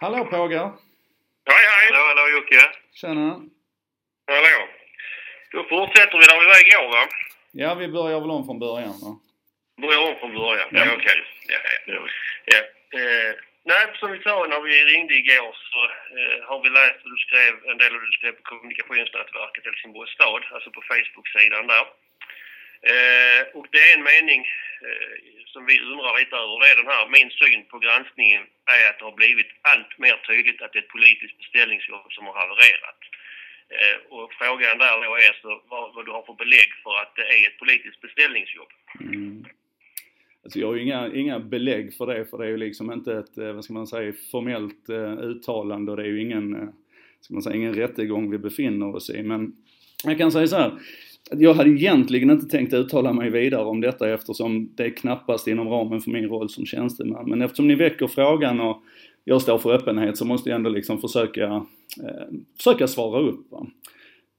Hallå Pågar! Hej hej! Hallå, hallå Jocke. Tjena! Hallå! Då fortsätter vi där vi var igår va? Ja, vi börjar väl om från början va? Börjar om från början. Ja, Ja. okej. Ja, ja. ja. Eh, nej, som vi sa när vi ringde igår så eh, har vi läst vad du skrev, en del av det du skrev på kommunikationsnätverket Helsingborgs stad, alltså på Facebook-sidan där. Eh, och det är en mening eh, som vi undrar lite över. Det är den här, min syn på granskningen är att det har blivit allt mer tydligt att det är ett politiskt beställningsjobb som har havererat. Eh, och frågan där då är så vad, vad du har för belägg för att det är ett politiskt beställningsjobb. Mm. Alltså jag har ju inga, inga belägg för det, för det är ju liksom inte ett, eh, vad ska man säga, formellt eh, uttalande och det är ju ingen, eh, ska man säga, ingen rättegång vi befinner oss i. Men jag kan säga så här, jag hade egentligen inte tänkt uttala mig vidare om detta eftersom det är knappast inom ramen för min roll som tjänsteman. Men eftersom ni väcker frågan och jag står för öppenhet så måste jag ändå liksom försöka, eh, försöka svara upp. Va?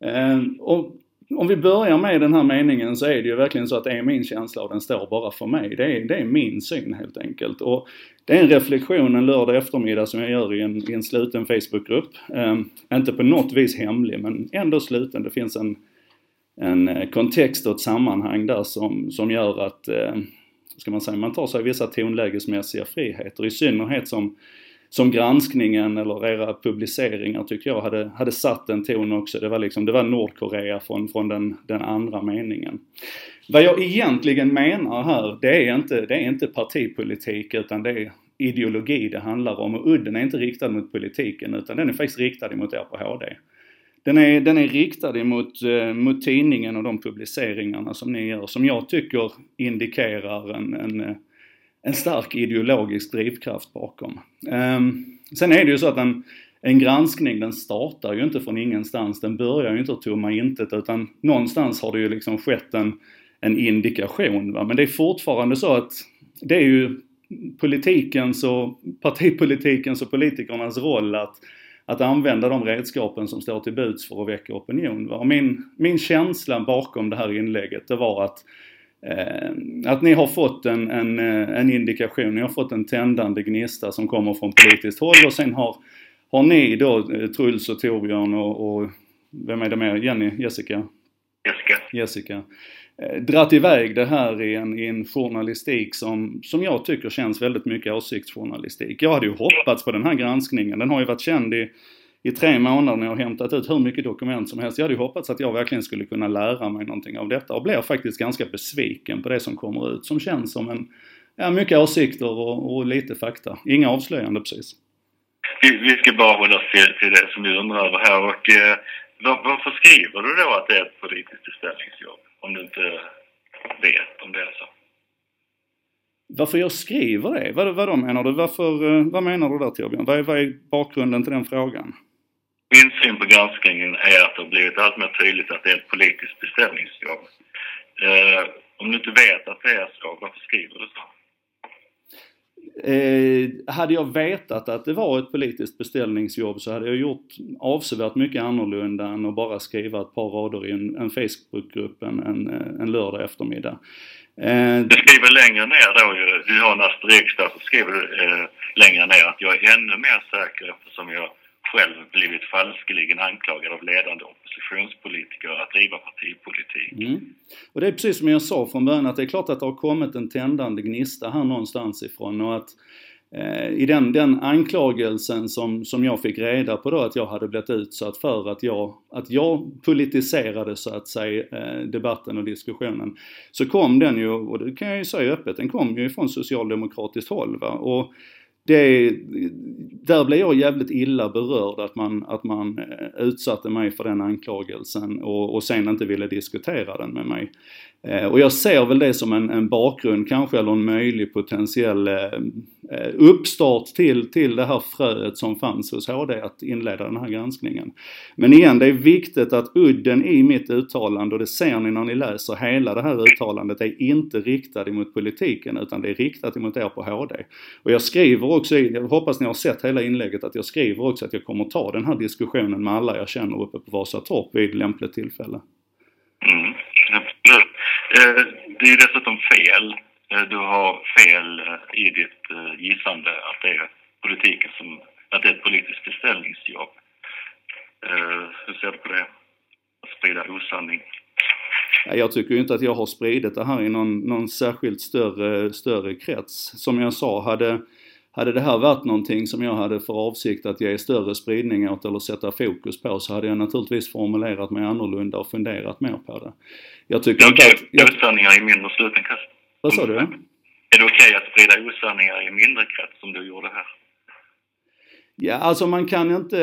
Eh, och om vi börjar med den här meningen så är det ju verkligen så att det är min känsla och den står bara för mig. Det är, det är min syn helt enkelt. Och det är en reflektion en lördag eftermiddag som jag gör i en, i en sluten Facebookgrupp. Eh, inte på något vis hemlig men ändå sluten. Det finns en, en eh, kontext och ett sammanhang där som, som gör att, eh, ska man säga, man tar sig vissa tonlägesmässiga friheter. I synnerhet som som granskningen eller era publiceringar tycker jag hade, hade satt en ton också. Det var liksom, det var Nordkorea från, från den, den andra meningen. Vad jag egentligen menar här, det är inte, det är inte partipolitik utan det är ideologi det handlar om och udden är inte riktad mot politiken utan den är faktiskt riktad mot er på HD. Den är, den är riktad emot eh, mot tidningen och de publiceringarna som ni gör som jag tycker indikerar en, en eh, en stark ideologisk drivkraft bakom. Um, sen är det ju så att en, en granskning den startar ju inte från ingenstans, den börjar ju inte att tomma intet utan någonstans har det ju liksom skett en, en indikation. Va? Men det är fortfarande så att det är ju politikens och partipolitikens och politikernas roll att, att använda de redskapen som står till buds för att väcka opinion. Och min, min känsla bakom det här inlägget det var att Eh, att ni har fått en, en, eh, en indikation, ni har fått en tändande gnista som kommer från politiskt håll och sen har, har ni då, eh, Truls och Torbjörn och, och vem är det mer? Jenny? Jessica? Jessica. Jessica. Eh, dratt iväg det här i en, i en journalistik som, som jag tycker känns väldigt mycket åsiktsjournalistik. Jag hade ju hoppats på den här granskningen, den har ju varit känd i i tre månader när jag har hämtat ut hur mycket dokument som helst. Jag hade ju hoppats att jag verkligen skulle kunna lära mig någonting av detta och blev faktiskt ganska besviken på det som kommer ut som känns som en, ja mycket åsikter och, och lite fakta. Inga avslöjande precis. Vi, vi ska bara hålla oss till, till det som du undrar över här och eh, var, varför skriver du då att det är ett politiskt beställningsjobb? Om du inte vet om det är så. Varför jag skriver det? Vad, vad menar du? Varför, eh, vad menar du där Torbjörn? Vad är, vad är bakgrunden till den frågan? Min syn på granskningen är att det har blivit allt mer tydligt att det är ett politiskt beställningsjobb. Eh, om du inte vet att det är så, varför skriver du så? Eh, hade jag vetat att det var ett politiskt beställningsjobb så hade jag gjort avsevärt mycket annorlunda än att bara skriva ett par rader i en, en Facebookgrupp en, en, en lördag eftermiddag. Eh, Du skriver längre ner då ju, du har en asterisk där, så skriver du eh, längre ner att jag är ännu mer säker eftersom jag själv blivit falskeligen anklagad av ledande oppositionspolitiker att driva partipolitik. Mm. Och det är precis som jag sa från början att det är klart att det har kommit en tändande gnista här någonstans ifrån och att eh, i den, den anklagelsen som, som jag fick reda på då att jag hade blivit utsatt för att jag, att jag politiserade så att säga eh, debatten och diskussionen så kom den ju, och det kan jag ju säga öppet, den kom ju från socialdemokratiskt håll va. Och det, där blev jag jävligt illa berörd att man, att man eh, utsatte mig för den anklagelsen och, och sen inte ville diskutera den med mig. Eh, och jag ser väl det som en, en bakgrund kanske, eller en möjlig potentiell eh, Eh, uppstart till, till det här fröet som fanns hos HD att inleda den här granskningen. Men igen, det är viktigt att udden i mitt uttalande, och det ser ni när ni läser hela det här uttalandet, är inte riktad emot politiken utan det är riktat emot er på HD. Och jag skriver också i, jag hoppas ni har sett hela inlägget, att jag skriver också att jag kommer ta den här diskussionen med alla jag känner uppe på Vasatorp vid lämpligt tillfälle. Mm, absolut. Eh, det är ju dessutom fel. Eh, du har fel eh, i ditt eh, gissande att det är politiken som, att det är ett politiskt beställningsjobb. Hur ser du på det? Att sprida osanning? Jag tycker inte att jag har spridit det här i någon, någon särskilt större, större krets. Som jag sa, hade, hade det här varit någonting som jag hade för avsikt att ge större spridning åt eller sätta fokus på så hade jag naturligtvis formulerat mig annorlunda och funderat mer på det. Jag tycker jag inte att... Jag... Osanningar i mindre sluten krets. Vad sa du? Är det okej okay att sprida osanningar i mindre krets som du gjorde här? Ja, alltså man kan inte,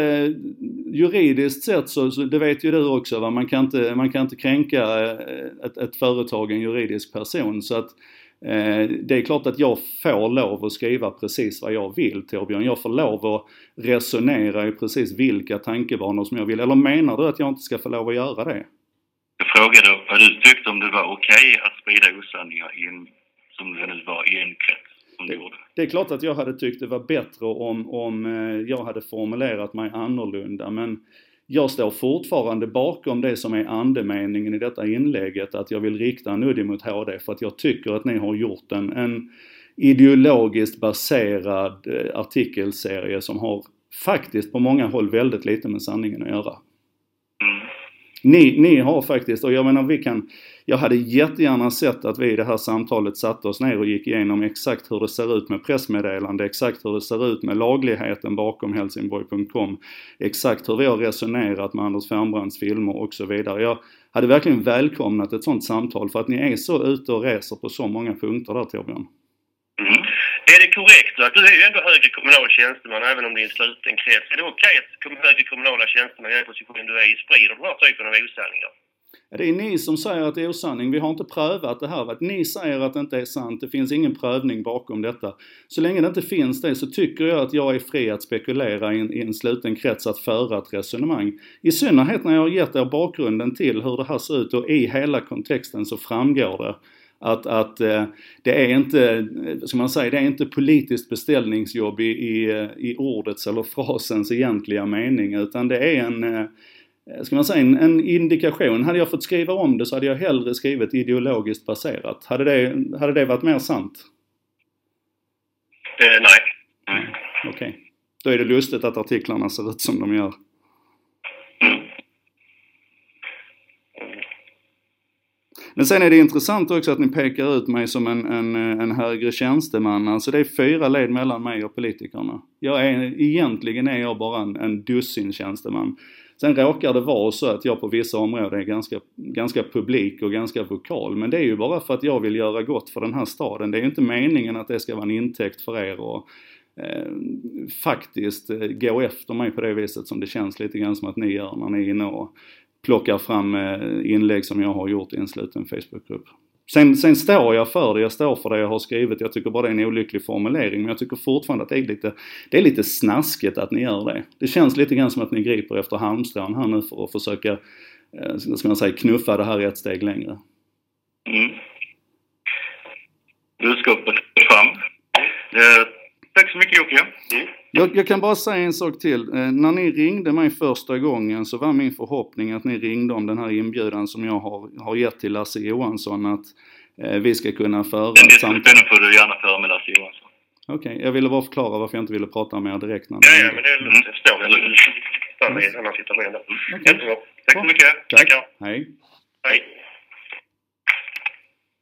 juridiskt sett så, så det vet ju du också va, man kan inte, man kan inte kränka eh, ett, ett företag, en juridisk person så att eh, det är klart att jag får lov att skriva precis vad jag vill Torbjörn. Jag får lov att resonera i precis vilka tankebanor som jag vill. Eller menar du att jag inte ska få lov att göra det? Jag frågade vad du tyckte om det var okej okay att sprida osanningar in, som det nu var, i en krets det. Det är klart att jag hade tyckt det var bättre om, om eh, jag hade formulerat mig annorlunda men jag står fortfarande bakom det som är andemeningen i detta inlägget, att jag vill rikta en udde mot HD för att jag tycker att ni har gjort en, en ideologiskt baserad eh, artikelserie som har faktiskt på många håll väldigt lite med sanningen att göra. Ni, ni har faktiskt, och jag menar vi kan, jag hade jättegärna sett att vi i det här samtalet satte oss ner och gick igenom exakt hur det ser ut med pressmeddelande, exakt hur det ser ut med lagligheten bakom Helsingborg.com, exakt hur vi har resonerat med Anders Fernbrands filmer och så vidare. Jag hade verkligen välkomnat ett sånt samtal för att ni är så ute och reser på så många punkter där Torbjörn. Mm. Är det korrekt att du är ju ändå högre kommunal tjänsteman även om det är en sluten krets. Är det okej okay att högre kommunala tjänstemän i den position du är i sprider den här typen av osanningar? Det är ni som säger att det är osanning. Vi har inte prövat det här. Att ni säger att det inte är sant. Det finns ingen prövning bakom detta. Så länge det inte finns det så tycker jag att jag är fri att spekulera i en, i en sluten krets att föra ett resonemang. I synnerhet när jag har gett er bakgrunden till hur det här ser ut och i hela kontexten så framgår det att, att eh, det är inte, som man säger, det är inte politiskt beställningsjobb i, i, i ordets eller frasens egentliga mening utan det är en, eh, ska man säga, en, en, indikation. Hade jag fått skriva om det så hade jag hellre skrivit ideologiskt baserat. Hade det, hade det varit mer sant? Eh, nej. Mm. Okej. Okay. Då är det lustigt att artiklarna ser ut som de gör. Men sen är det intressant också att ni pekar ut mig som en, en, en högre tjänsteman. Alltså det är fyra led mellan mig och politikerna. Jag är, egentligen är jag bara en, en dussin tjänsteman. Sen råkar det vara så att jag på vissa områden är ganska, ganska publik och ganska vokal. Men det är ju bara för att jag vill göra gott för den här staden. Det är ju inte meningen att det ska vara en intäkt för er och eh, faktiskt eh, gå efter mig på det viset som det känns lite grann som att ni gör när ni är inne och plockar fram eh, inlägg som jag har gjort i en sluten Facebookgrupp. Sen, sen står jag för det, jag står för det jag har skrivit. Jag tycker bara det är en olycklig formulering. Men jag tycker fortfarande att det är lite, det är lite snaskigt att ni gör det. Det känns lite grann som att ni griper efter halmstrån här nu för att försöka, eh, ska man säga, knuffa det här ett steg längre. Mm. Budskapet fram. Det tack så mycket Jocke. Mm. Jag, jag, kan bara säga en sak till. Eh, när ni ringde mig första gången så var min förhoppning att ni ringde om den här inbjudan som jag har, har gett till Lasse Johansson att eh, vi ska kunna föra ett samtal. Den får du gärna föra med Lasse Johansson. Okej, okay. jag ville bara förklara varför jag inte ville prata med er direkt. När ja, ja, men det är lugnt. Jag förstår det. För mig i en annan situation. Jättebra. Tack så mycket. Tack. Tackar. Hej. Hej.